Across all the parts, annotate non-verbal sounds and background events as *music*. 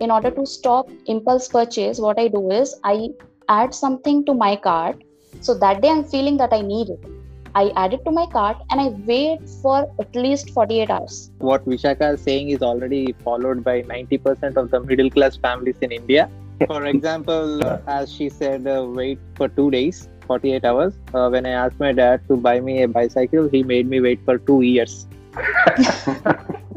in order to stop impulse purchase what i do is i add something to my cart. So that day i'm feeling that i need it. I add it to my cart and i wait for at least 48 hours. What vishaka is saying is already followed by 90% of the middle class families in india. For example as she said uh, wait for two days 48 hours. Uh, when i asked my dad to buy me a bicycle he made me wait for two years *laughs*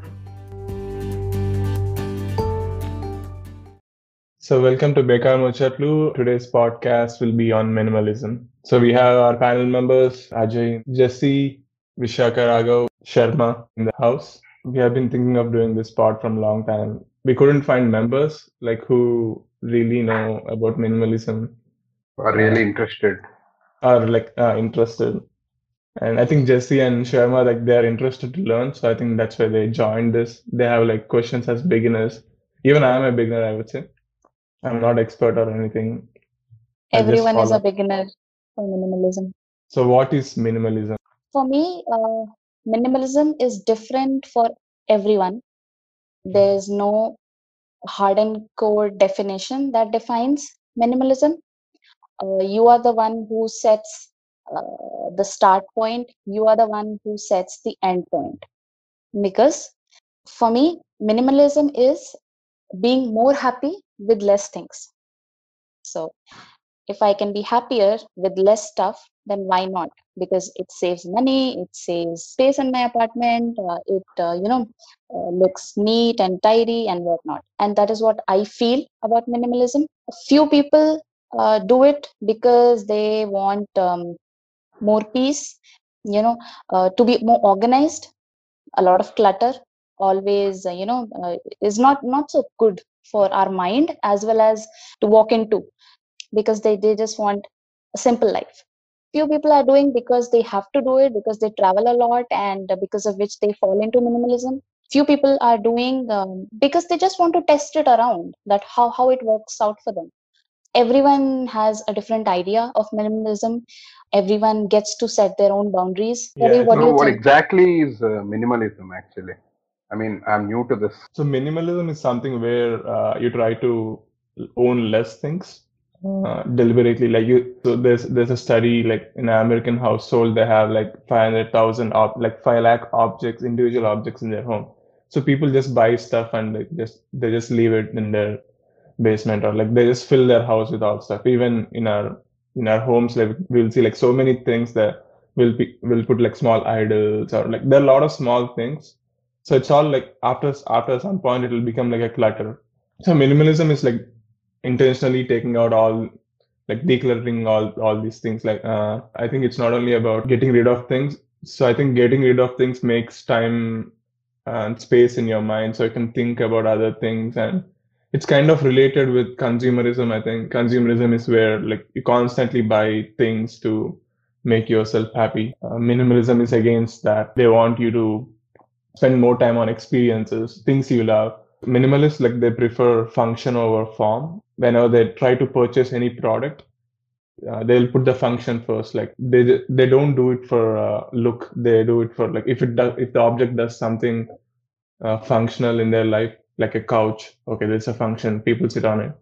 So, welcome to Bekar Muchatlu. Today's podcast will be on minimalism. So, we have our panel members Ajay, Jesse, Vishaka Raghav, Sharma in the house. We have been thinking of doing this pod from a long time. We couldn't find members like who really know about minimalism Are really interested. or like uh, interested. And I think Jesse and Sharma like they are interested to learn. So I think that's why they joined this. They have like questions as beginners. Even I am a beginner, I would say. I'm not expert or anything. Everyone is a beginner for minimalism. So what is minimalism? for me uh, minimalism is different for everyone. There's no hard and core definition that defines minimalism. Uh, you are the one who sets uh, the start point. You are the one who sets the end point. Because for me minimalism is being more happy with less things. So if i can be happier with less stuff then why not? Because it saves money it saves space in my apartment uh, it uh, you know uh, looks neat and tidy and whatnot. And that is what i feel about minimalism. A few people uh, do it because they want um, more peace you know uh, to be more organized a lot of clutter always uh, you know uh, is not not so good for our mind as well as to walk into because they, they just want a simple life. Few people are doing because they have to do it because they travel a lot and because of which they fall into minimalism. Few people are doing um, because they just want to test it around that how how it works out for them. Everyone has a different idea of minimalism. Everyone gets to set their own boundaries. What, Yeah, what what exactly is uh, minimalism actually? I mean, I'm new to this. So minimalism is something where uh, you try to own less things uh, deliberately. Like you, so there's there's a study like in an American household they have like 500,000 ob like 5 lakh objects, individual objects in their home. So people just buy stuff and like just they just leave it in their basement or like they just fill their house with all stuff. Even in our in our homes, like we'll see like so many things that we'll be, we'll put like small idols or like there are a lot of small things. So it's all like after after some point it will become like a clutter. So minimalism is like intentionally taking out all like decluttering all all these things. Like uh, I think it's not only about getting rid of things. So I think getting rid of things makes time and space in your mind so you can think about other things and it's kind of related with consumerism. I think consumerism is where like you constantly buy things to make yourself happy. Uh, minimalism is against that. They want you to spend more time on experiences, things you love. Minimalists like they prefer function over form. Whenever they try to purchase any product, uh, they'll put the function first. Like they they don't do it for uh, look. They do it for like if it does if the object does something uh, functional in their life, like a couch. Okay, there's a function. People sit on it,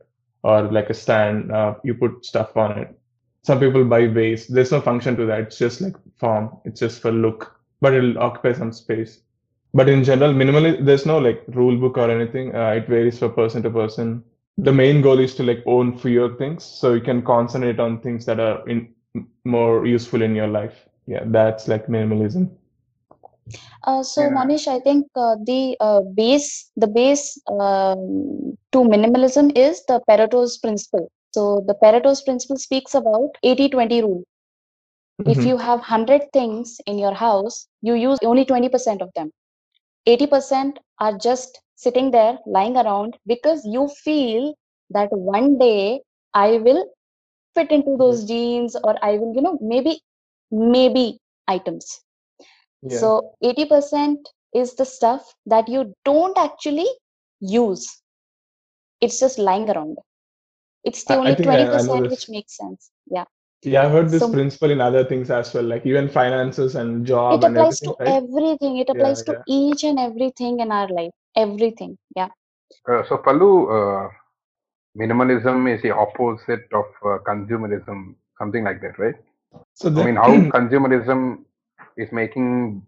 or like a stand. Uh, you put stuff on it. Some people buy vase. There's no function to that. It's just like form. It's just for look, but it'll occupy some space. But in general, minimally, there's no like rule book or anything. Uh, it varies from person to person. The main goal is to like own fewer things, so you can concentrate on things that are in more useful in your life. Yeah, that's like minimalism. Uh, so Yeah. Monish, I think uh, the uh, base, the base um, to minimalism is the Pareto's principle. So the Pareto's principle speaks about 80-20 rule. If Mhm. you have 100 things in your house, you use only 20% of them. 80% are just sitting there lying around because you feel that one day I will fit into those jeans or I will, you know, maybe, maybe items. Yeah. So 80% is the stuff that you don't actually use. It's just lying around. It's the I- only I 20% which makes sense. Yeah. Yeah, I've heard this So- principle in other things as well, like even finances and job It and applies to everything, right? everything. It Yeah, applies to yeah. each and everything in our life. Everything. Yeah. Uh, so, Pallu, uh, minimalism is the opposite of uh, consumerism, something like that, right? So I mean, how *clears throat* consumerism is making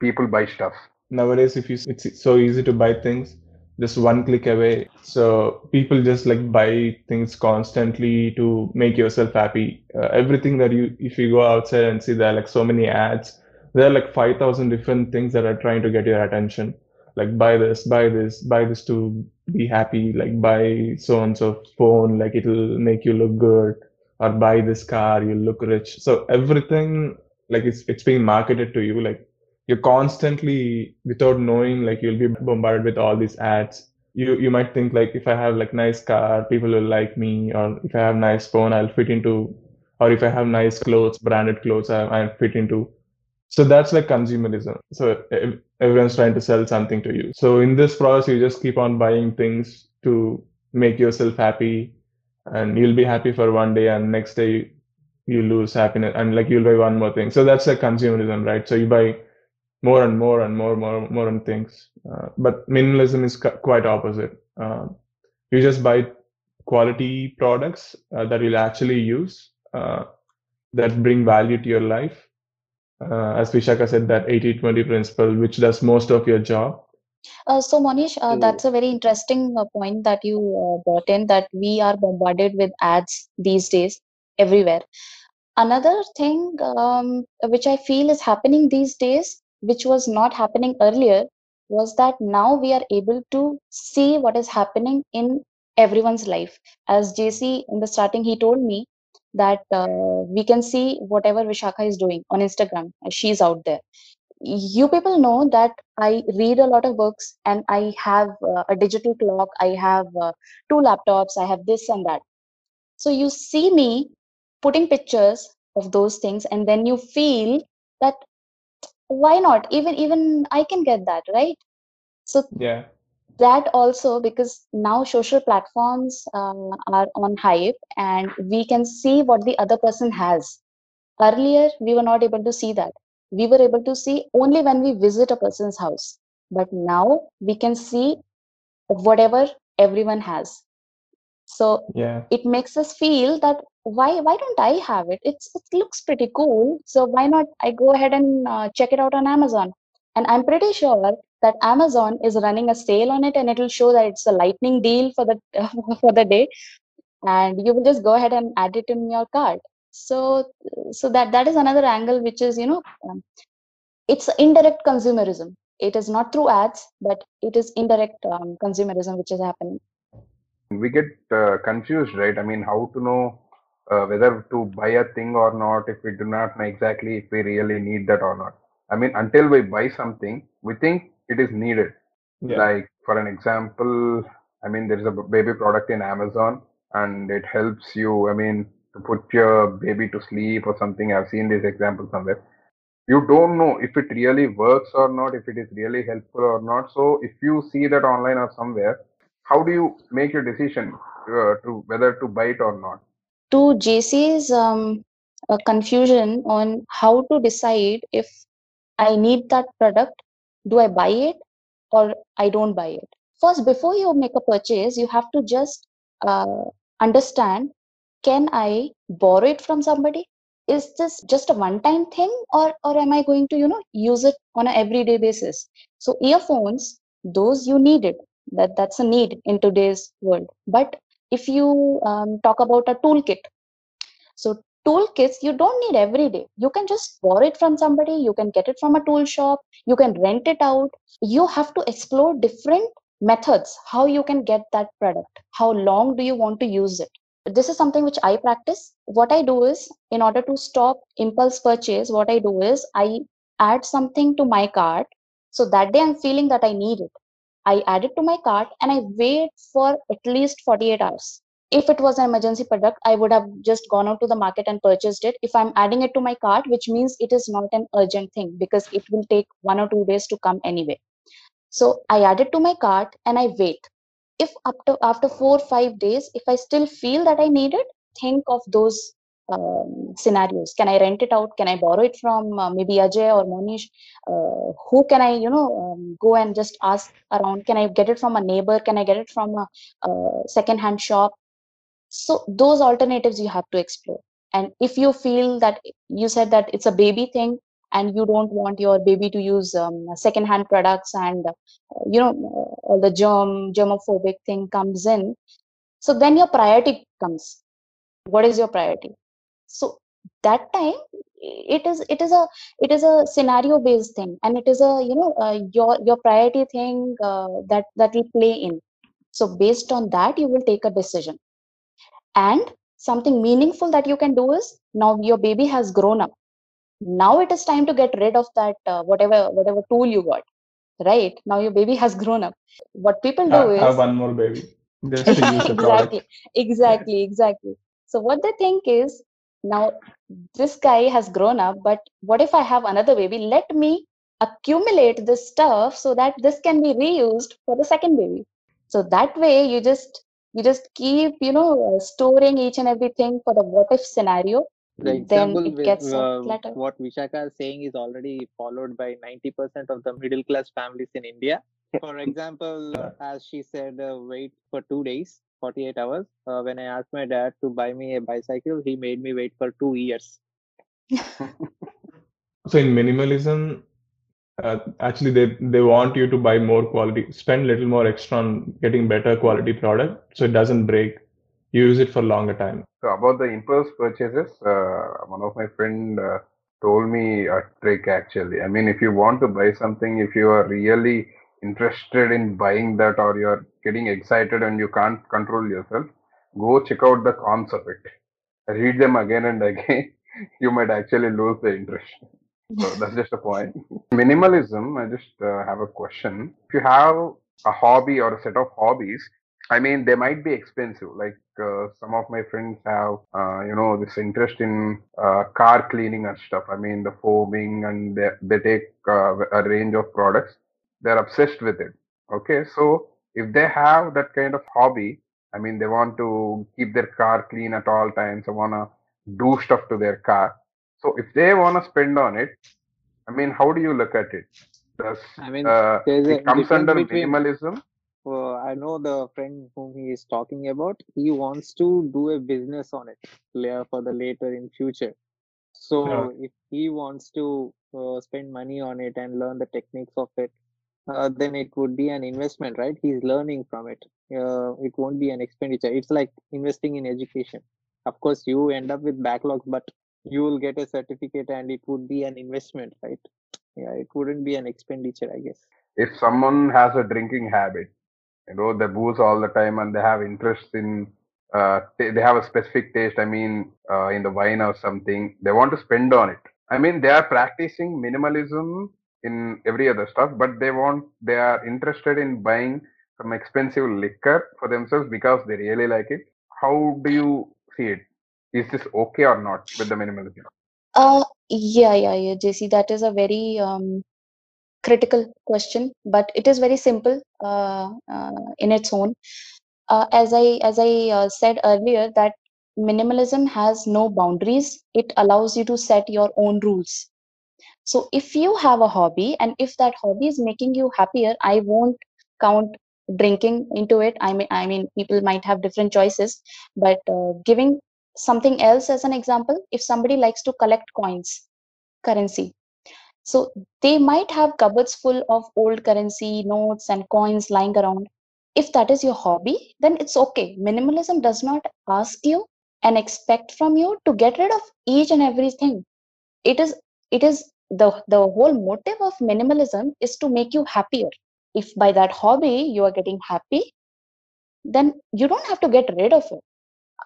people buy stuff. nowadays, if you it's so easy to buy things, just one click away. So people just like buy things constantly to make yourself happy. Uh, everything that you, if you go outside and see there are like so many ads, there are like 5,000 different things that are trying to get your attention. Like buy this, buy this, buy this to be happy, like buy so and so phone, like it'll make you look good, or buy this car, you'll look rich. So everything like it's it's being marketed to you, like you're constantly without knowing like you'll be bombarded with all these ads. You you might think like if i have like nice car people will like me or if i have nice phone i'll fit into or if i have nice clothes branded clothes i, I fit into. So that's like consumerism. So everyone's trying to sell something to you. So in this process you just keep on buying things to make yourself happy and you'll be happy for one day and next day you lose happiness and like you'll buy one more thing. So that's like consumerism right? So you buy more and more and more more more and things. Uh, but minimalism is quite opposite. Uh, you just buy quality products uh, that you'll actually use uh, that bring value to your life. Uh, as vishaka said that 80-20 principle which does most of your job. Uh, so monish that's a very interesting point that you brought in that we are bombarded with ads these days everywhere. Another thing um, which i feel is happening these days which was not happening earlier was that now we are able to see what is happening in everyone's life. As jc in the starting he told me that uh, we can see whatever vishaka is doing on instagram she's out there. You people know that i read a lot of books and i have uh, a digital clock i have uh, two laptops i have this and that. So you see me putting pictures of those things and then you feel that why not? Even even i can get that right? So yeah. that also because now social platforms uh, are on hype and we can see what the other person has. Earlier we were not able to see that. We were able to see only when we visit a person's house. But now we can see whatever everyone has. So yeah. it makes us feel that why why don't i have it? It's it looks pretty cool. So why not i go ahead and uh, check it out on amazon? And i'm pretty sure that amazon is running a sale on it and it'll show that it's a lightning deal for the *laughs* for the day. And you will just go ahead and add it in your cart. So so that that is another angle which is you know um, it's indirect consumerism. It is not through ads but it is indirect um, consumerism which is happening. We get uh, confused right? I mean how to know uh, whether to buy a thing or not if we do not know exactly if we really need that or not. I mean until we buy something we think it is needed. Yeah. like for an example i mean there is a baby product in amazon and it helps you i mean to put your baby to sleep or something. I've seen this example somewhere. You don't know if it really works or not if it is really helpful or not. So if you see that online or somewhere how do you make your decision uh, to whether to buy it or not to jc's um, confusion on how to decide if i need that product do i buy it or i don't buy it? First before you make a purchase you have to just uh, understand can i borrow it from somebody? Is this just a one time thing or or am i going to you know use it on an everyday basis? So earphones those you need it. That that's a need in today's world. But if you um, talk about a toolkit. So toolkits you don't need every day. You can just borrow it from somebody you can get it from a tool shop you can rent it out. You have to explore different methods how you can get that product. How long do you want to use it? This is something which i practice. What i do is in order to stop impulse purchase what i do is i add something to my cart. So that day i'm feeling that i need it I add it to my cart and I wait for at least 48 hours. If it was an emergency product, I would have just gone out to the market and purchased it. If I'm adding it to my cart, which means it is not an urgent thing because it will take one or two days to come anyway. So I add it to my cart and I wait. If after after four or five days, if I still feel that I need it, think of those um, scenarios. Can I rent it out? Can I borrow it from uh, maybe Ajay or Monish? Uh, who can I, you know, um, go and just ask around? Can I get it from a neighbor? Can I get it from a, a second-hand shop? So those alternatives you have to explore. And if you feel that you said that it's a baby thing and you don't want your baby to use um, second-hand products and uh, you know all the germ germophobic thing comes in, so then your priority comes. What is your priority? So that time it is it is a it is a scenario based thing and it is a you know uh, your your priority thing uh, that that will play in. So based on that you will take a decision. And something meaningful that you can do is now your baby has grown up. Now it is time to get rid of that uh, whatever whatever tool you got right? Now your baby has grown up. What people do have, is have one more baby. Just to use the product. *laughs* Exactly exactly exactly. So what they think is now this guy has grown up but what if i have another baby? Let me accumulate this stuff so that this can be reused for the second baby. So that way you just you just keep you know uh, storing each and everything for the what if scenario. The then example it with gets a uh, what Vishaka is saying is already followed by 90% of the middle class families in India. For example, as she said, uh, wait for two days, 48 hours. Uh, when I asked my dad to buy me a bicycle, he made me wait for two years. *laughs* So in minimalism, uh, actually they they want you to buy more quality, spend little more extra on getting better quality product, so it doesn't break. Use it for longer time. So about the impulse purchases, uh, one of my friend uh, told me a trick actually. I mean, if you want to buy something, if you are really interested in buying that or you're getting excited and you can't control yourself, go check out the cons of it. Read them again and *laughs* again. You might actually lose the interest. So *laughs* that's just a point. Minimalism, I just uh, have a question. If you have a hobby or a set of hobbies, I mean, they might be expensive. Like uh, some of my friends have, uh, you know, this interest in uh, car cleaning and stuff. I mean, the foaming and they, they take uh, a range of products. They're obsessed with it. Okay. So if they have that kind of hobby, I mean, they want to keep their car clean at all times. They want to do stuff to their car. So if they want to spend on it, I mean, how do you look at it? Does I mean, uh, it comes under between minimalism? uh, I know the friend whom he is talking about. He wants to do a business on it for the later in future. So if he wants to uh, spend money on it and learn the techniques of it, uh, then it would be an investment, right? He's learning from it. Uh, it won't be an expenditure. It's like investing in education. Of course, you end up with backlogs, but you will get a certificate and it would be an investment, right? Yeah, it wouldn't be an expenditure, I guess. If someone has a drinking habit, you know, they booze all the time and they have interest in, uh, they, have a specific taste, I mean, uh, in the wine or something, they want to spend on it. I mean, they are practicing minimalism in every other stuff, but they want, they are interested in buying some expensive liquor for themselves because they really like it. How do you see it? Is this okay or not with the minimalism? Uh, yeah, yeah, yeah, JC, that is a very um, critical question, but it is very simple uh, uh, in its own. Uh, as I as I uh, said earlier, that minimalism has no boundaries. It allows you to set your own rules. So if you have a hobby and if that hobby is making you happier, I won't count drinking into it. I mean, I mean, people might have different choices, but uh, giving something else as an example, if somebody likes to collect coins, currency, so they might have cupboards full of old currency, notes, and coins lying around. If that is your hobby, then it's okay. Minimalism does not ask you and expect from you to get rid of each and everything. It is it is the the whole motive of minimalism is to make you happier. If by that hobby you are getting happy, then you don't have to get rid of it.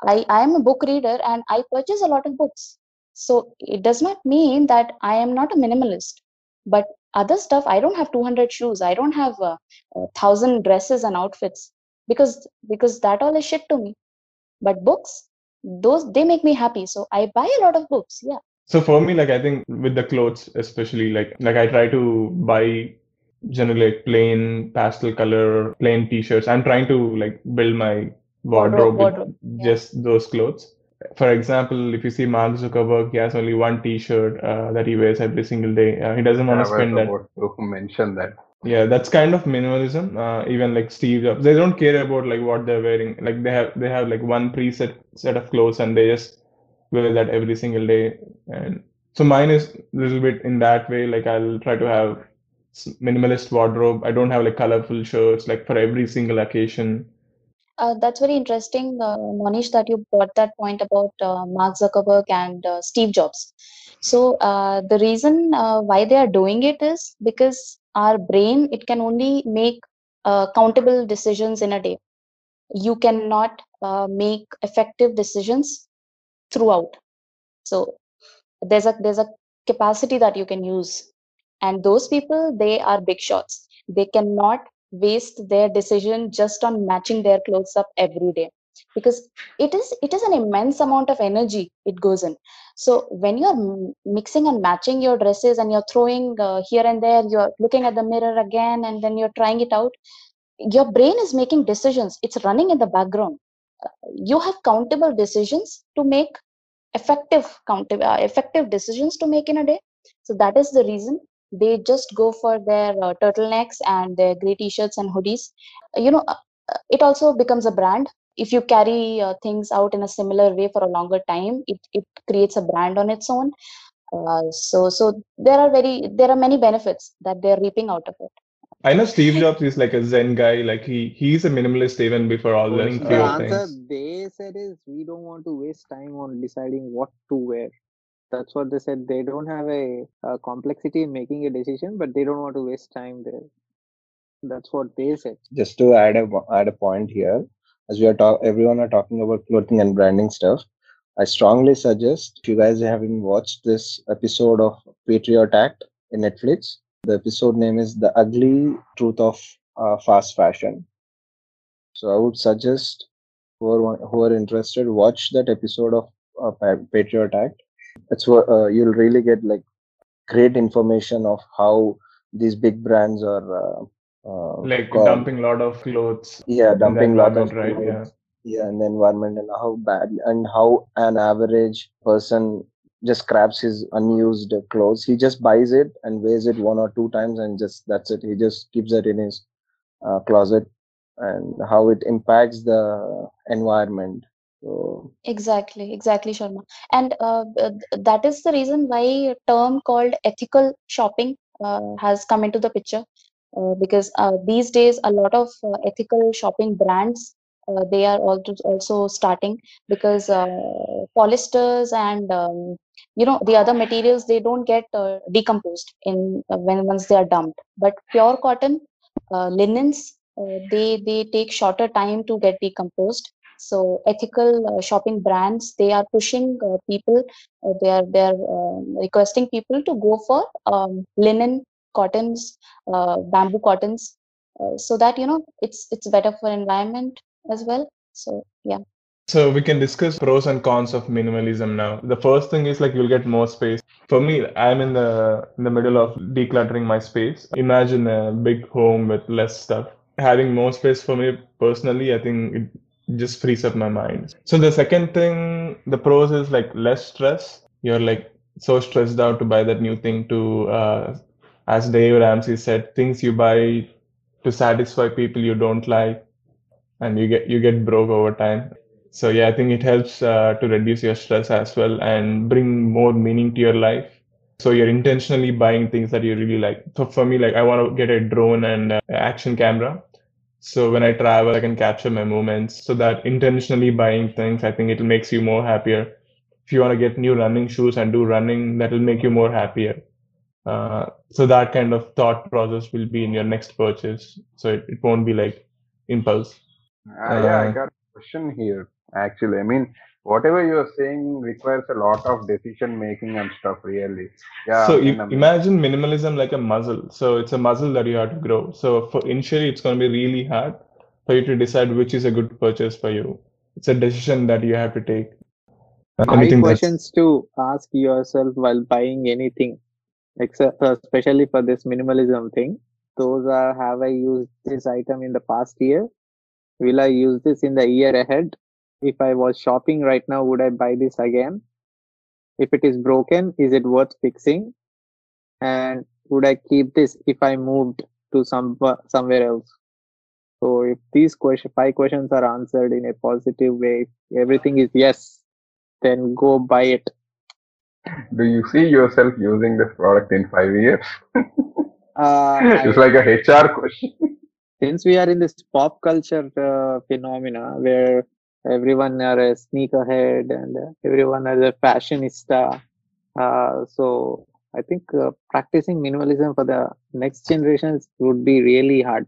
I, I am a book reader and I purchase a lot of books. So it does not mean that I am not a minimalist. But other stuff, I don't have 200 shoes. I don't have a, a thousand dresses and outfits because because that all is shit to me. But books, those they make me happy. So I buy a lot of books. Yeah. So for me, like I think with the clothes, especially like like I try to buy generally like plain pastel color, plain t-shirts. I'm trying to like build my Wardrobe, wardrobe with wardrobe, yeah. just those clothes. For example, if you see Mark Zuckerberg, he has only one T-shirt uh, that he wears every single day. Uh, he doesn't want to spend that. about to mention that. Yeah, that's kind of minimalism. Uh, even like Steve Jobs, they don't care about like what they're wearing. Like they have they have like one preset set of clothes and they just wear that every single day. And so mine is a little bit in that way. Like I'll try to have minimalist wardrobe. I don't have like colorful shirts like for every single occasion. Uh, that's very interesting, uh, Monish, that you brought that point about uh, Mark Zuckerberg and uh, Steve Jobs. So uh, the reason uh, why they are doing it is because our brain it can only make uh, countable decisions in a day. You cannot make effective decisions throughout. So there's a there's a capacity that you can use, and those people they are big shots. They cannot waste their decision just on matching their clothes up every day. Because it is it is an immense amount of energy it goes in. So when you're mixing and matching your dresses and you're throwing uh, here and there you're looking at the mirror again and then you're trying it out your brain is making decisions. It's running in the background. You have countable decisions to make effective count uh, effective decisions to make in a day. So that is the reason they just go for their uh, turtlenecks and their gray t-shirts and hoodies. You know uh, it also becomes a brand. If you carry uh, things out in a similar way for a longer time it, it creates a brand on its own. Uh, so so there are very there are many benefits that they're reaping out of it I know Steve Jobs is like a Zen guy. Like he he's a minimalist even before all this. The few answer uh, things. they said is we don't want to waste time on deciding what to wear. That's what they said. They don't have a, a complexity in making a decision, but they don't want to waste time there. That's what they said. just to add a add a point here as we are talk everyone are talking about clothing and branding stuff i strongly suggest if you guys haven't watched this episode of patriot act in netflix the episode name is the ugly truth of uh, fast fashion so i would suggest who are who are interested watch that episode of uh, patriot act it's what uh, you'll really get like great information of how these big brands are uh, uh, Like co- dumping a lot of clothes yeah dumping lot of right? Yeah. clothes, yeah in the environment and how bad and how an average person just scraps his unused clothes he just buys it and wears it one or two times and just that's it he just keeps it in his uh, closet and how it impacts the environment so Exactly, exactly, Sharma. And uh, that is the reason why a term called ethical shopping uh, has come into the picture. Uh, because uh, these days, a lot of uh, ethical shopping brands uh, they are also also starting because uh, and um, you know the other materials they don't get uh, decomposed in uh, when once they are dumped. But pure cotton, uh, linens, uh, they they take shorter time to get decomposed. So ethical uh, shopping brands they are pushing uh, people they are they are um, requesting people to go for um, linen cottons bamboo cottons so that you know it's it's better for environment as well. So yeah So we can discuss pros and cons of minimalism now. The first thing is like you'll get more space. For me, I'm in the in the middle of decluttering my space. Imagine a big home with less stuff. Having more space for me personally, I think it just frees up my mind. So the second thing, the pros is like less stress. You're like so stressed out to buy that new thing to uh, as Dave Ramsey said, things you buy to satisfy people you don't like and you get you get broke over time so yeah i think it helps uh, to reduce your stress as well and bring more meaning to your life. So you're intentionally buying things that you really like. So for me like i want to get a drone and uh, action camera. So when i travel i can capture my moments. So that intentionally buying things i think it makes you more happier. If you want to get new running shoes and do running that will make you more happier. Uh, so that kind of thought process will be in your next purchase. So it, it won't be like impulse. Uh, yeah, I Uh, got a question here. Actually, I mean, whatever you're saying requires a lot of decision making and stuff. Really, yeah. So I mean, i- I mean, imagine minimalism like a muscle. So it's a muscle that you have to grow. So for initially, it's going to be really hard for you to decide which is a good purchase for you. It's a decision that you have to take. Uh, Anything that's questions to ask yourself while buying anything, except uh, especially for this minimalism thing. Those are: Have I used this item in the past year? Will I use this in the year ahead? If I was shopping right now, would I buy this again? If it is broken, is it worth fixing? And would I keep this if I moved to some somewhere else? So if these question five questions are answered in a positive way, everything is yes, then go buy it. Do you see yourself using this product in five years? *laughs* Uh, it's like a HR question. since we are in this pop culture uh, phenomena where everyone are a sneakerhead and uh, everyone are a fashionista, uh, so I think uh, practicing minimalism for the next generations would be really hard.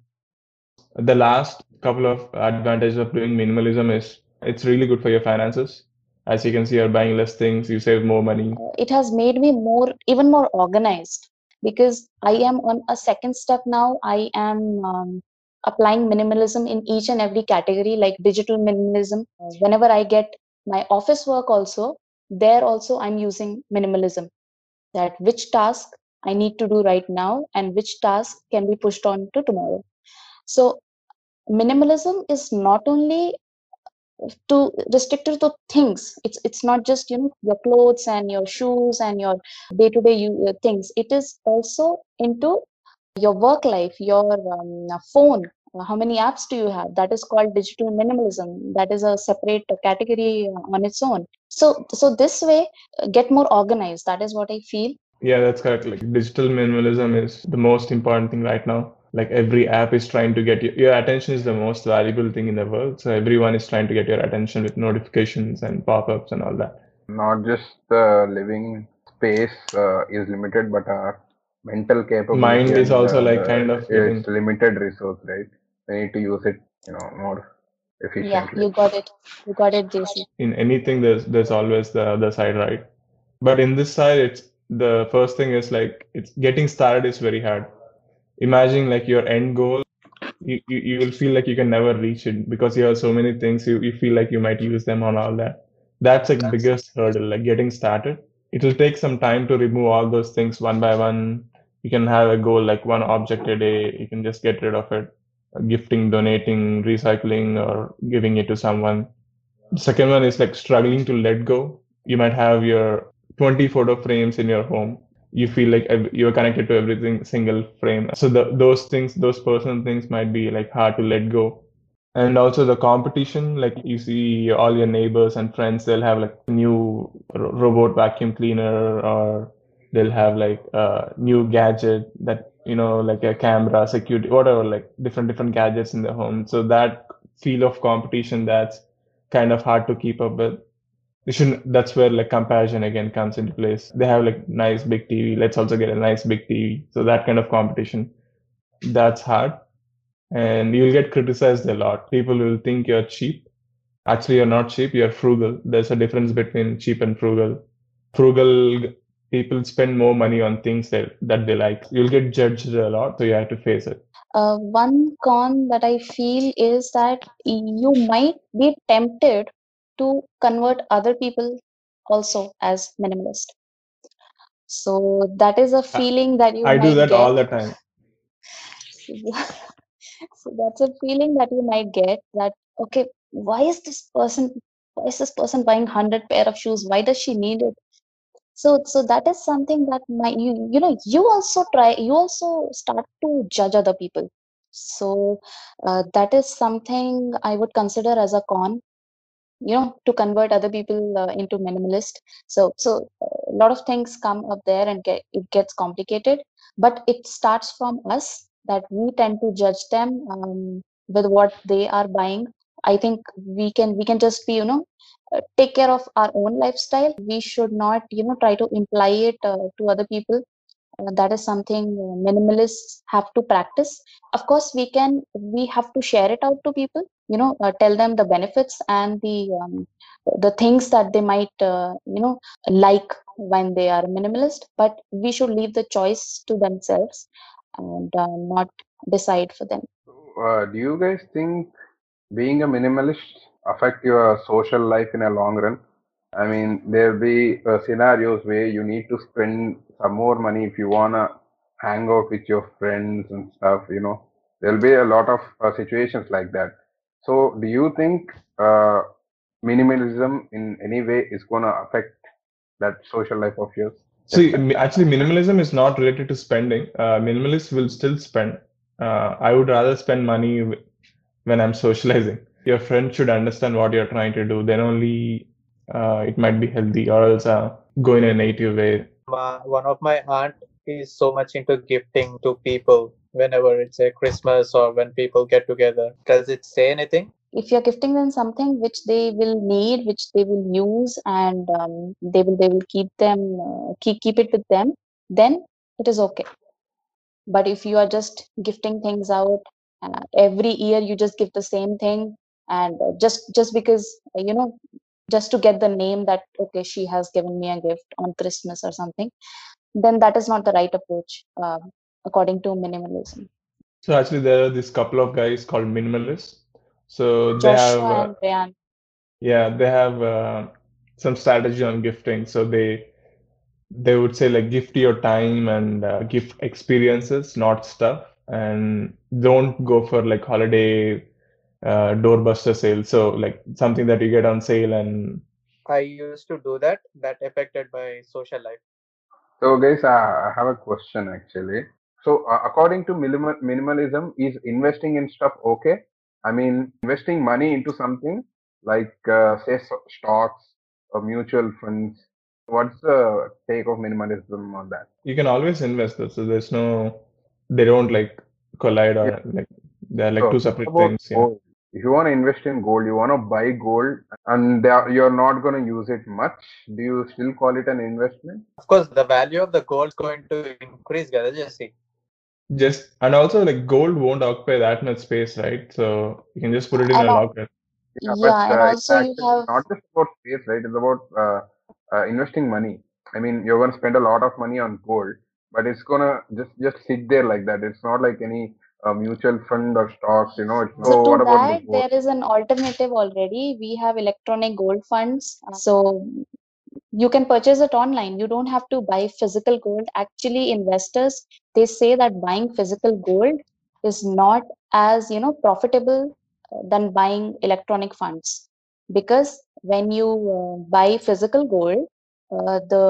The last couple of advantages of doing minimalism is it's really good for your finances. As you can see, you're buying less things, you save more money. It has made me more, even more organized because I am on a second step now. I am um, applying minimalism in each and every category, like digital minimalism. Whenever I get my office work, also, there also I'm using minimalism. That which task I need to do right now and which task can be pushed on to tomorrow. So, minimalism is not only to restricted to things it's it's not just you know your clothes and your shoes and your day to day things it is also into your work life your um, phone how many apps do you have? That is called digital minimalism. That is a separate category on its own. So so this way get more organized. That is what i feel. Yeah that's correct. Like digital minimalism is the most important thing right now. Like every app is trying to get you, your attention is the most valuable thing in the world. So everyone is trying to get your attention with notifications and pop-ups and all that. Not just the living space uh, is limited but our mental capability mind is also uh, like kind of getting... it's limited resource right? We need to use it you know more efficiently. yeah you got it. You got it JC. in anything there's there's always the other side right? But in this side it's the first thing is like it's getting started is very hard. Imagine like your end goal you, you, you will feel like you can never reach it because you have so many things you, you feel like you might use them on all that. That's like that's biggest hurdle like getting started. It will take some time to remove all those things one by one you can have a goal like one object a day you can just get rid of it. Gifting donating recycling or giving it to someone. The second one is like struggling to let go. You might have your 20 photo frames in your home. You feel like you're connected to everything single frame. So the, those things those personal things might be like hard to let go. And also the competition like you see all your neighbors and friends they'll have like new robot vacuum cleaner or they'll have like a new gadget that you know like a camera security whatever like different different gadgets in the home. So that feel of competition that's kind of hard to keep up with. You shouldn't that's where like comparison again comes into place. They have like nice big tv let's also get a nice big tv so that kind of competition that's hard. And you'll get criticized a lot. People will think you're cheap. Actually you're not cheap. You're frugal. There's a difference between cheap and frugal. Frugal people spend more money on things that, that they like. You'll get judged a lot so you have to face it. Uh, one con that i feel is that you might be tempted to convert other people also as minimalist. So that is a feeling that you i do that get. all the time. *laughs* So that's a feeling that you might get that okay why is this person why is this person buying 100 pair of shoes? Why does she need it so so that is something that my you you know you also try you also start to judge other people. So uh, that is something i would consider as a con you know to convert other people uh, into minimalist. So so a lot of things come up there and get, it gets complicated but it starts from us that we tend to judge them um, with what they are buying. I think we can we can just be you know uh, take care of our own lifestyle. We should not you know try to imply it uh, to other people. Uh, that is something minimalists have to practice. Of course we can we have to share it out to people you know uh, tell them the benefits and the um, the things that they might uh, you know like when they are minimalist. But we should leave the choice to themselves and uh, not decide for them. Uh, do you guys think being a minimalist affect your social life in a long run i mean there'll be uh, scenarios where you need to spend some more money if you wanna hang out with your friends and stuff you know there'll be a lot of uh, situations like that so do you think uh, minimalism in any way is to affect that social life of yours? See, actually, minimalism is not related to spending. Uh, minimalists will still spend. Uh, I would rather spend money when I'm socializing. Your friend should understand what you're trying to do. Then only uh, it might be healthy, or else uh, go in a native way. My, one of my aunt is so much into gifting to people whenever it's a Christmas or when people get together. Does it say anything? if you're gifting them something which they will need which they will use and um, they will they will keep them uh, keep keep it with them then it is okay but if you are just gifting things out uh, every year you just give the same thing and uh, just just because uh, you know just to get the name that okay she has given me a gift on christmas or something then that is not the right approach uh, according to minimalism. So actually there are this couple of guys called minimalists. So Joshua they have, uh, yeah, they have uh, some strategy on gifting. So they they would say like gift your time and uh, gift experiences, not stuff, and don't go for like holiday uh, doorbuster sale So like something that you get on sale and. I used to do that. That affected my social life. So guys, I have a question actually. So uh, according to minimal, minimalism, is investing in stuff okay? I mean, investing money into something like, uh, say, stocks or mutual funds. What's the take of minimalism on that? You can always invest, so there's no, they don't like collide or yeah. like they're like so two separate things. Yeah. If you want to invest in gold, you want to buy gold, and you're not going to use it much. Do you still call it an investment? Of course, the value of the gold is going to increase, Jesse just and also like gold won't occupy that much space right? So you can just put it in and a locker. Yeah, but, and uh, also you have not just about space right? It's about uh, uh, investing money. I mean you're going to spend a lot of money on gold but it's gonna just just sit there like that. It's not like any uh, mutual fund or stocks you know it's, so to that the there is an alternative already. We have electronic gold funds so you can purchase it online. You don't have to buy physical gold. Actually investors they say that buying physical gold is not as you know profitable uh, than buying electronic funds. Because when you uh, buy physical gold uh, the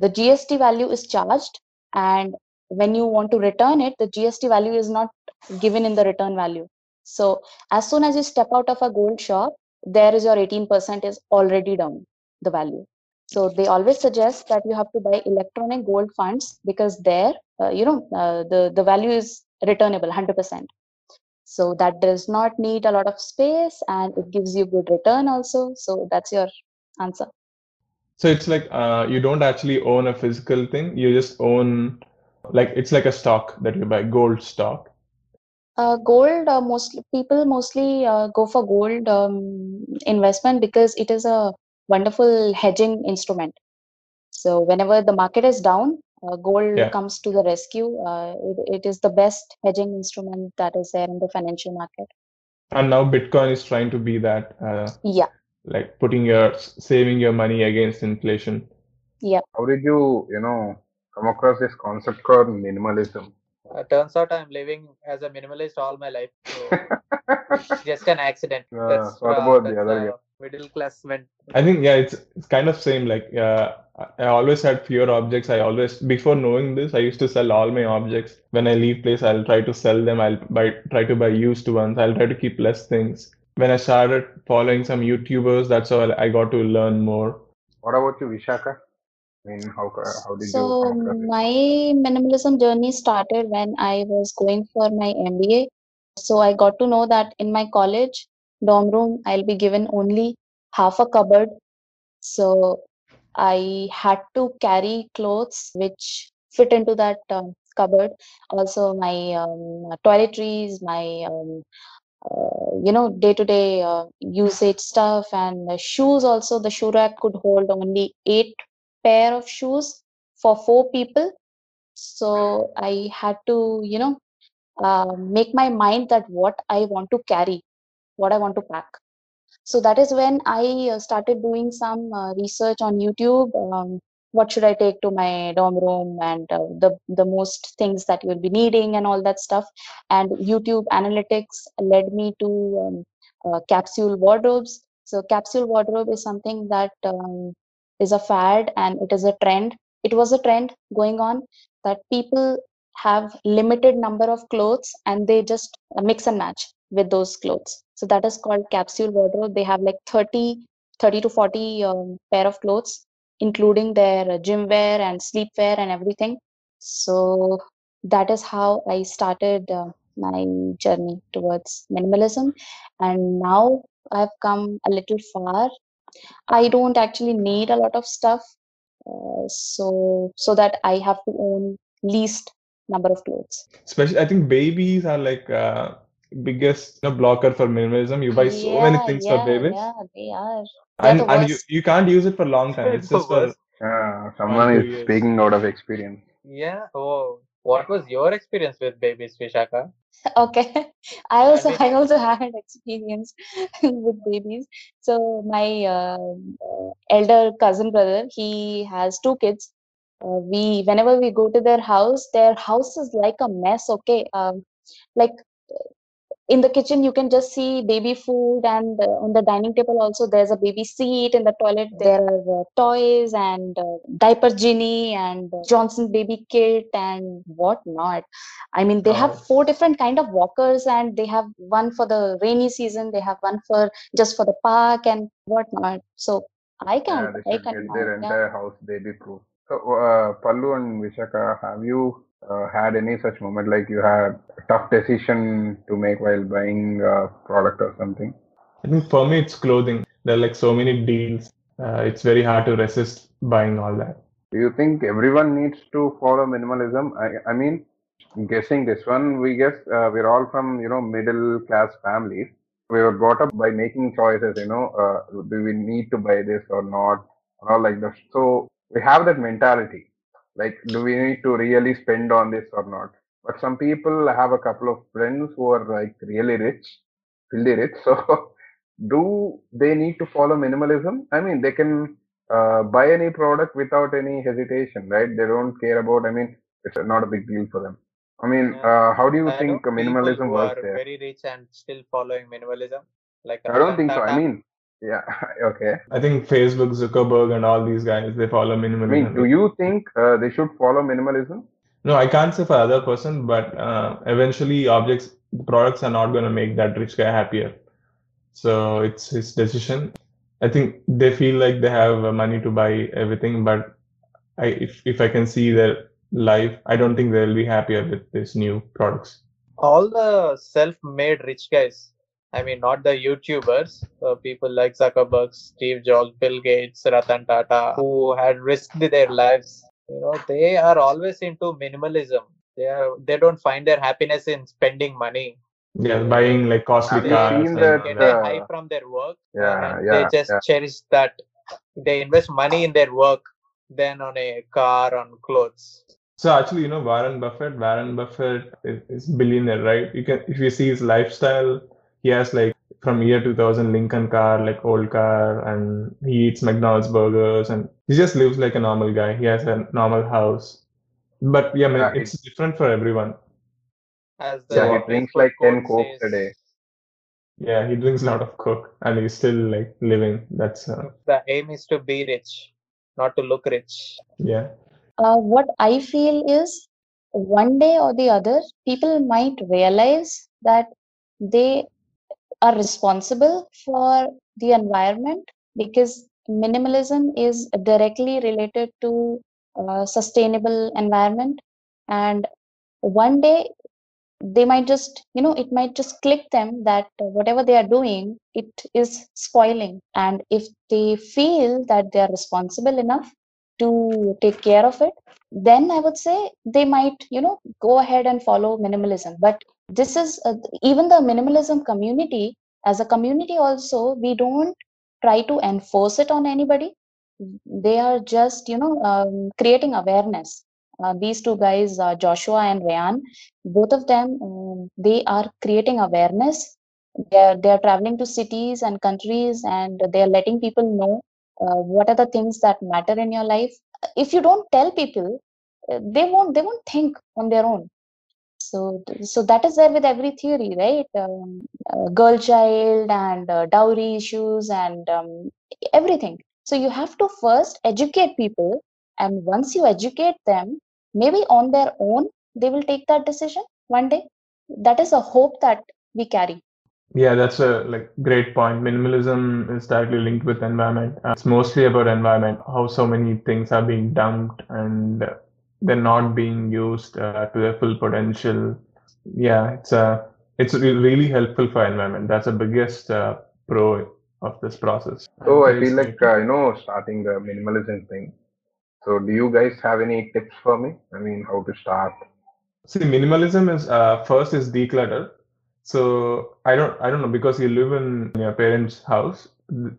the gst value is charged and when you want to return it the gst value is not given in the return value so as soon as you step out of a gold shop there is your 18% is already down the value so they always suggest that you have to buy electronic gold funds because there, uh, you know, uh, the the value is returnable 100%. So that does not need a lot of space and it gives you good return also. So that's your answer. So it's like uh, you don't actually own a physical thing. You just own like it's like a stock that you buy, gold stock. Uh, gold, uh, mostly people mostly uh, go for gold um, investment because it is a wonderful hedging instrument. So whenever the market is down, uh, gold yeah. comes to the rescue. Uh, it, it is the best hedging instrument that is there in the financial market. And now Bitcoin is trying to be that. Uh, yeah. Like putting your saving your money against inflation. Yeah. How did you, you know, come across this concept called minimalism? Uh, turns out I'm living as a minimalist all my life. So just an accident. *laughs* Uh, that's, what about the other uh, middle class went i think yeah it's it's kind of same like uh, i always had fewer objects. I always before knowing this i used to sell all my objects. When i leave place i'll try to sell them. I'll buy try to buy used ones. I'll try to keep less things. When i started following some youtubers that's how i got to learn more. What about you vishaka I mean, how, how did so you my minimalism journey started when I was going for my MBA. So I got to know that in my college, dorm room i'll be given only half a cupboard. So i had to carry clothes which fit into that um, cupboard. Also my um, toiletries my um, uh, you know day to day usage stuff and shoes also the shoe rack could hold only eight pair of shoes for four people so i had to you know uh, make my mind that what i want to carry what I want to pack. So that is when I uh, started doing some uh, research on YouTube. Um, what should I take to my dorm room and uh, the the most things that you will be needing and all that stuff. And YouTube analytics led me to um, uh, capsule wardrobes. So capsule wardrobe is something that um, is a fad and it is a trend. It was a trend going on that people have limited number of clothes and they just mix and match with those clothes. So that is called capsule wardrobe. They have like 30, 30 to 40 um, pair of clothes, including their gym wear and sleep wear and everything. So that is how I started uh, my journey towards minimalism. And now I've come a little far. I don't actually need a lot of stuff. Uh, so so that I have to own least number of clothes. Especially, I think babies are like uh, biggest you know, blocker for minimalism. You buy so many things yeah, for babies, yeah, they are. They're and the and you you can't use it for long time. It's The just for *laughs* worst. Uh, someone is years. speaking out of experience. Yeah. Oh, what was your experience with babies, Vishaka? Okay. I also I also had experience *laughs* with babies. So my uh, elder cousin brother, he has two kids. Uh, we whenever we go to their house, their house is like a mess. Okay, um, like in the kitchen you can just see baby food and uh, on the dining table also there's a baby seat in the toilet there are uh, toys and uh, diaper genie and uh, johnson baby kit and what not i mean they have Oh. four different kind of walkers and they have one for the rainy season they have one for just for the park and what not so i can't they i should get their yeah. entire house baby proof. So, uh, Pallu and Vishaka, have you uh, had any such moment like you had a tough decision to make while buying a product or something? I think for me, it's clothing. There are like so many deals. Uh, it's very hard to resist buying all that. Do you think everyone needs to follow minimalism? I, I mean, guessing this one, we guess uh, we're all from you know middle class families. We were brought up by making choices. You know, uh, do we need to buy this or not, and all like that. So we have that mentality. Like, do we need to really spend on this or not? But some people have a couple of friends who are like really rich, filthy rich. *laughs* So, do they need to follow minimalism? I mean, they can uh, buy any product without any hesitation, right? They don't care about. I mean, it's not a big deal for them. I mean, uh, how do you I think minimalism works are there? very rich and still following minimalism, like I don't think so. I mean, yeah, *laughs* okay. I think Facebook, Zuckerberg, and all these guys they follow minimalism. I minimalism. mean, do you think uh, they should follow minimalism? No, I can't say for other person, but uh, eventually objects, products are not going to make that rich guy happier. So it's his decision. I think they feel like they have uh, money to buy everything, but I, if if I can see their life, I don't think they'll be happier with these new products. all the self-made rich guys i mean not the youtubers uh, people like zuckerberg steve jobs bill gates ratan tata who had risked their lives you know they are always into minimalism they are they don't find their happiness in spending money Yeah, buying like costly Have cars seen and that, all get that. uh, high from their work Yeah, and yeah, they just yeah. cherish that they invest money in their work than on a car on clothes So actually, you know, Warren Buffett, Warren Buffett is, is billionaire, right? You can, if you see his lifestyle, he has like from year 2000 Lincoln car, like old car, and he eats McDonald's burgers, and he just lives like a normal guy. He has a normal house. But yeah, man, Yeah, it's different for everyone. as the Yeah, he drinks like 10 coke cokes a day. Yeah, he drinks a lot of coke, and he's still like living. That's uh, the aim is to be rich not to look rich yeah. Uh, what I feel is one day or the other, people might realize that they are responsible for the environment because minimalism is directly related to uh, sustainable environment. And one day they might just you know it might just click them that whatever they are doing it is spoiling. And if they feel that they are responsible enough to take care of it then i would say they might you know go ahead and follow minimalism. But this is uh, even the minimalism community as a community also we don't try to enforce it on anybody. They are just you know um, creating awareness. Uh, these two guys uh, joshua and ryan both of them um, they are creating awareness. They are, they are traveling to cities and countries and they are letting people know uh, what are the things that matter in your life. If you don't tell people uh, they won't they won't think on their own So, so that is there with every theory, right? Um, uh, girl child and uh, dowry issues and um, everything. So you have to first educate people, and once you educate them, maybe on their own they will take that decision one day. That is a hope that we carry. Yeah, that's a like great point. Minimalism is directly linked with environment. Uh, it's mostly about environment, how so many things are being dumped and they're not being used uh, to their full potential. Yeah, it's uh, it's really helpful for environment. That's the biggest uh, pro of this process. So I feel like uh, you know starting the minimalism thing. So do you guys have any tips for me? I mean, how to start? See, minimalism is uh, first is declutter. So I don't I don't know because you live in your parents' house,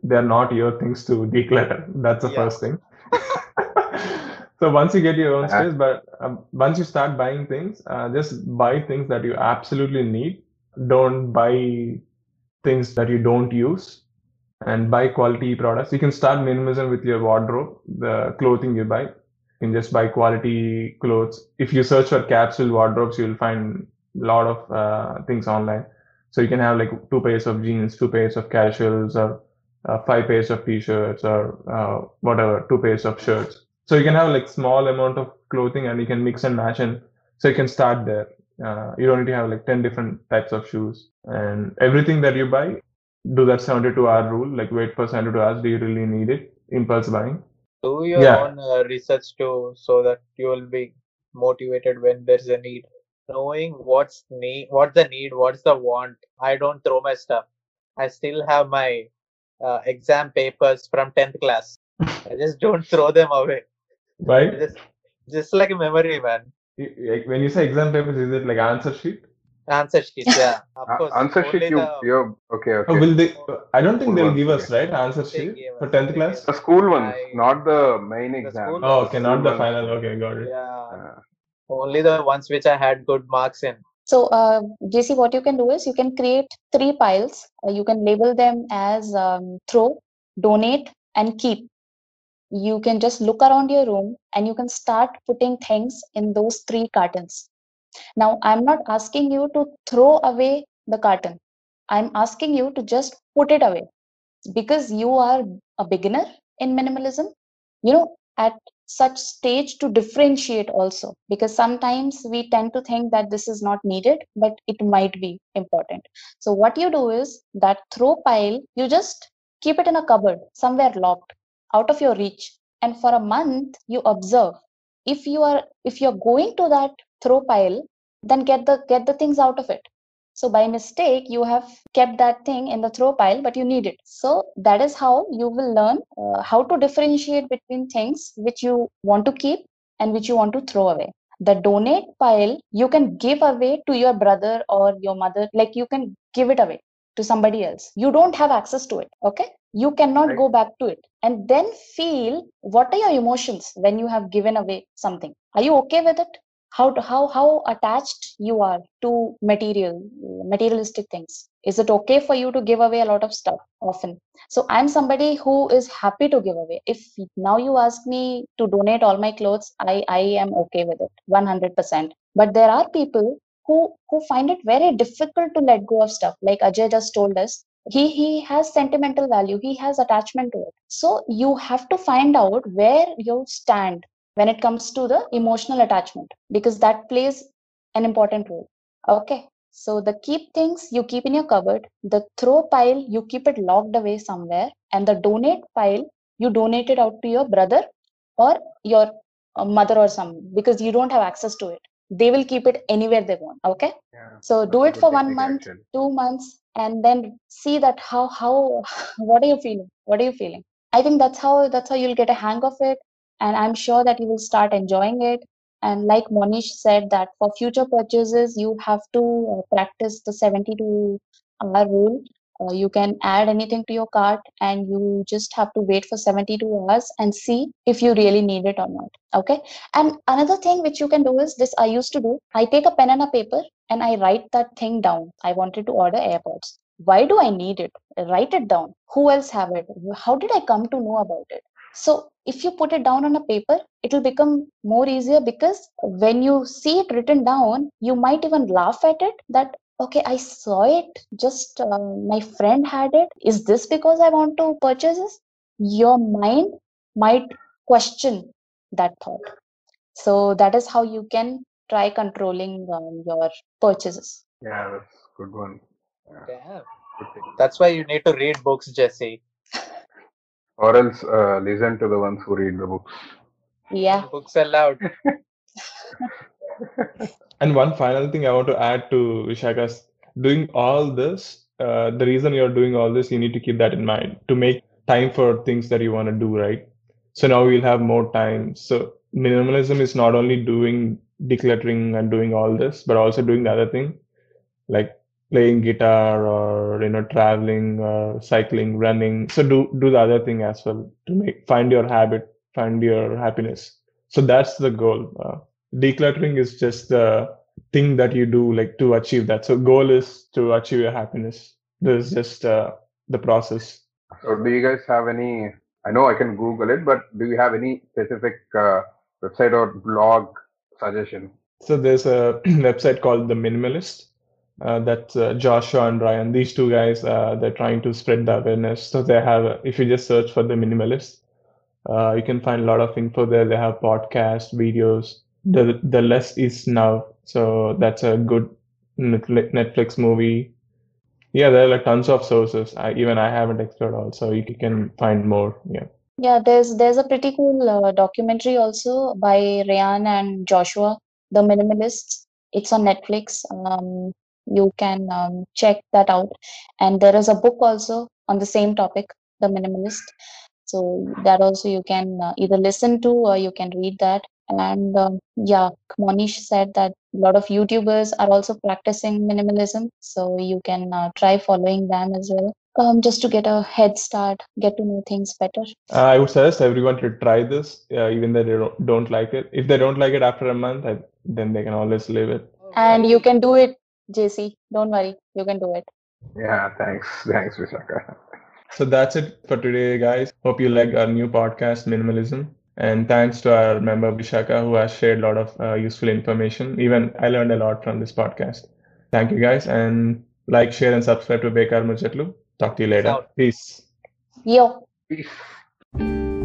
they're not your things to declutter. That's the Yeah. first thing. *laughs* so once you get your own space, but um, once you start buying things, uh, just buy things that you absolutely need. Don't buy things that you don't use, and buy quality products. You can start minimalism with your wardrobe, the clothing you buy. You can just buy quality clothes. If you search for capsule wardrobes, you'll find a lot of uh, things online. So you can have like two pairs of jeans, two pairs of casuals, or uh, five pairs of t-shirts, or uh, whatever, two pairs of shirts. So you can have like small amount of clothing, and you can mix and match, and so you can start there. Uh, you don't need to have like ten different types of shoes, and everything that you buy, do that 72 hour rule. Like wait for 72 hours. Do you really need it? Impulse buying. Do your Yeah. own uh, research too, so that you will be motivated when there's a need. Knowing what's need, what's the need, what's the want. I don't throw my stuff. I still have my uh, exam papers from 10th class. I just don't throw them away. Right? Just, just like a memory, man. Like when you say exam papers, is it like answer sheet? Answer sheet, yeah. *laughs* Of course, answer sheet, you, the- you okay, Oh, okay. will they? I don't think School they'll give us okay. right answer sheet for tenth class. The school ones, I- not the main The exam. school Oh, okay, not the final. Okay, got it. Yeah, Uh, only the ones which I had good marks in. So, uh, JC, what you can do is you can create three piles. Uh, you can label them as um, throw, donate, and keep. You can just look around your room and you can start putting things in those three cartons. Now, I'm not asking you to throw away the carton. I'm asking you to just put it away because you are a beginner in minimalism. You know, at such stage to differentiate also because sometimes we tend to think that this is not needed but it might be important so what you do is that throw pile you just keep it in a cupboard somewhere locked out of your reach. And for a month you observe. If you are if you're going to that throw pile then get the get the things out of it. So by mistake you have kept that thing in the throw pile but you need it. So that is how you will learn uh, how to differentiate between things which you want to keep and which you want to throw away. The donate pile you can give away to your brother or your mother like you can give it away to somebody else. You don't have access to it okay? You cannot Right. go back to it. And then feel what are your emotions when you have given away something? Are you okay with it? How to, how how attached you are to material materialistic things? Is it okay for you to give away a lot of stuff often? So i'm somebody who is happy to give away. If now you ask me to donate all my clothes i i am okay with it 100% but there are people who who find it very difficult to let go of stuff. Like ajay just told us he he has sentimental value. He has attachment to it. So you have to find out where you stand when it comes to the emotional attachment because that plays an important role. Okay. So the keep things you keep in your cupboard the throw pile you keep it locked away somewhere and the donate pile you donate it out to your brother or your uh, mother or some because you don't have access to it they will keep it anywhere they want okay? Yeah, so do it for one month actually. two months and then see that how how *laughs* what are you feeling? What are you feeling? I think that's how that's how you'll get a hang of it and i'm sure that you will start enjoying it. And like monish said that for future purchases you have to uh, practice the 72 hour rule uh, you can add anything to your cart and you just have to wait for 72 hours and see if you really need it or not okay and another thing which you can do is this i used to do i take a pen and a paper and I write that thing down. I wanted to order AirPods. Why do I need it? Write it down. Who else have it? How did I come to know about it? So if you put it down on a paper, it will become more easier because when you see it written down, you might even laugh at it that, okay, I saw it, just uh, my friend had it. Is this because I want to purchase this? Your mind might question that thought. So that is how you can try controlling um, your purchases. Yeah, that's good one. Yeah, Damn. good thing. That's why you need to read books, Jesse. *laughs* Or else uh, listen to the ones who read the books. Yeah. Books allowed. *laughs* *laughs* And one final thing I want to add to Vishaka's doing all this, uh, the reason you're doing all this, you need to keep that in mind to make time for things that you want to do, right? So now we'll have more time. So minimalism is not only doing decluttering and doing all this, but also doing the other thing, like playing guitar or you know traveling or cycling, running. So do do the other thing as well to make find your habit, find your happiness. So that's the goal. Uh, decluttering is just the thing that you do like to achieve that. So goal is to achieve your happiness. This is just uh, the process. So, do you guys have any? I know I can Google it, but do you have any specific uh, website or blog suggestion? so there's a *clears throat* website called the minimalist. Uh, that's uh, joshua and ryan. These two guys uh, they're trying to spread the awareness. So they have if you just search for the minimalist uh, you can find a lot of info there. They have podcasts videos the the less is now so that's a good Netflix movie yeah there are like tons of sources I, even i haven't explored all so you can find more yeah Yeah, there's there's a pretty cool uh, documentary also by Ryan and Joshua, The Minimalists. It's on Netflix. Um, you can um, check that out. And there is a book also on the same topic, The Minimalist. So that also you can uh, either listen to or you can read that. And um, yeah, Monish said that a lot of YouTubers are also practicing minimalism. So you can uh, try following them as well. Um, just to get a head start, get to know things better. Uh, I would suggest everyone to try this, uh, even though they don't, don't like it. If they don't like it after a month, I, then they can always leave it. And you can do it, JC. Don't worry, you can do it. Yeah, thanks, thanks, Vishaka. So that's it for today, guys. Hope you like our new podcast, Minimalism. And thanks to our member Vishaka, who has shared a lot of uh, useful information. Even I learned a lot from this podcast. Thank you, guys. And like, share, and subscribe to Bekar Mujatlu. Talk to you later. Peace. Yo. Peace.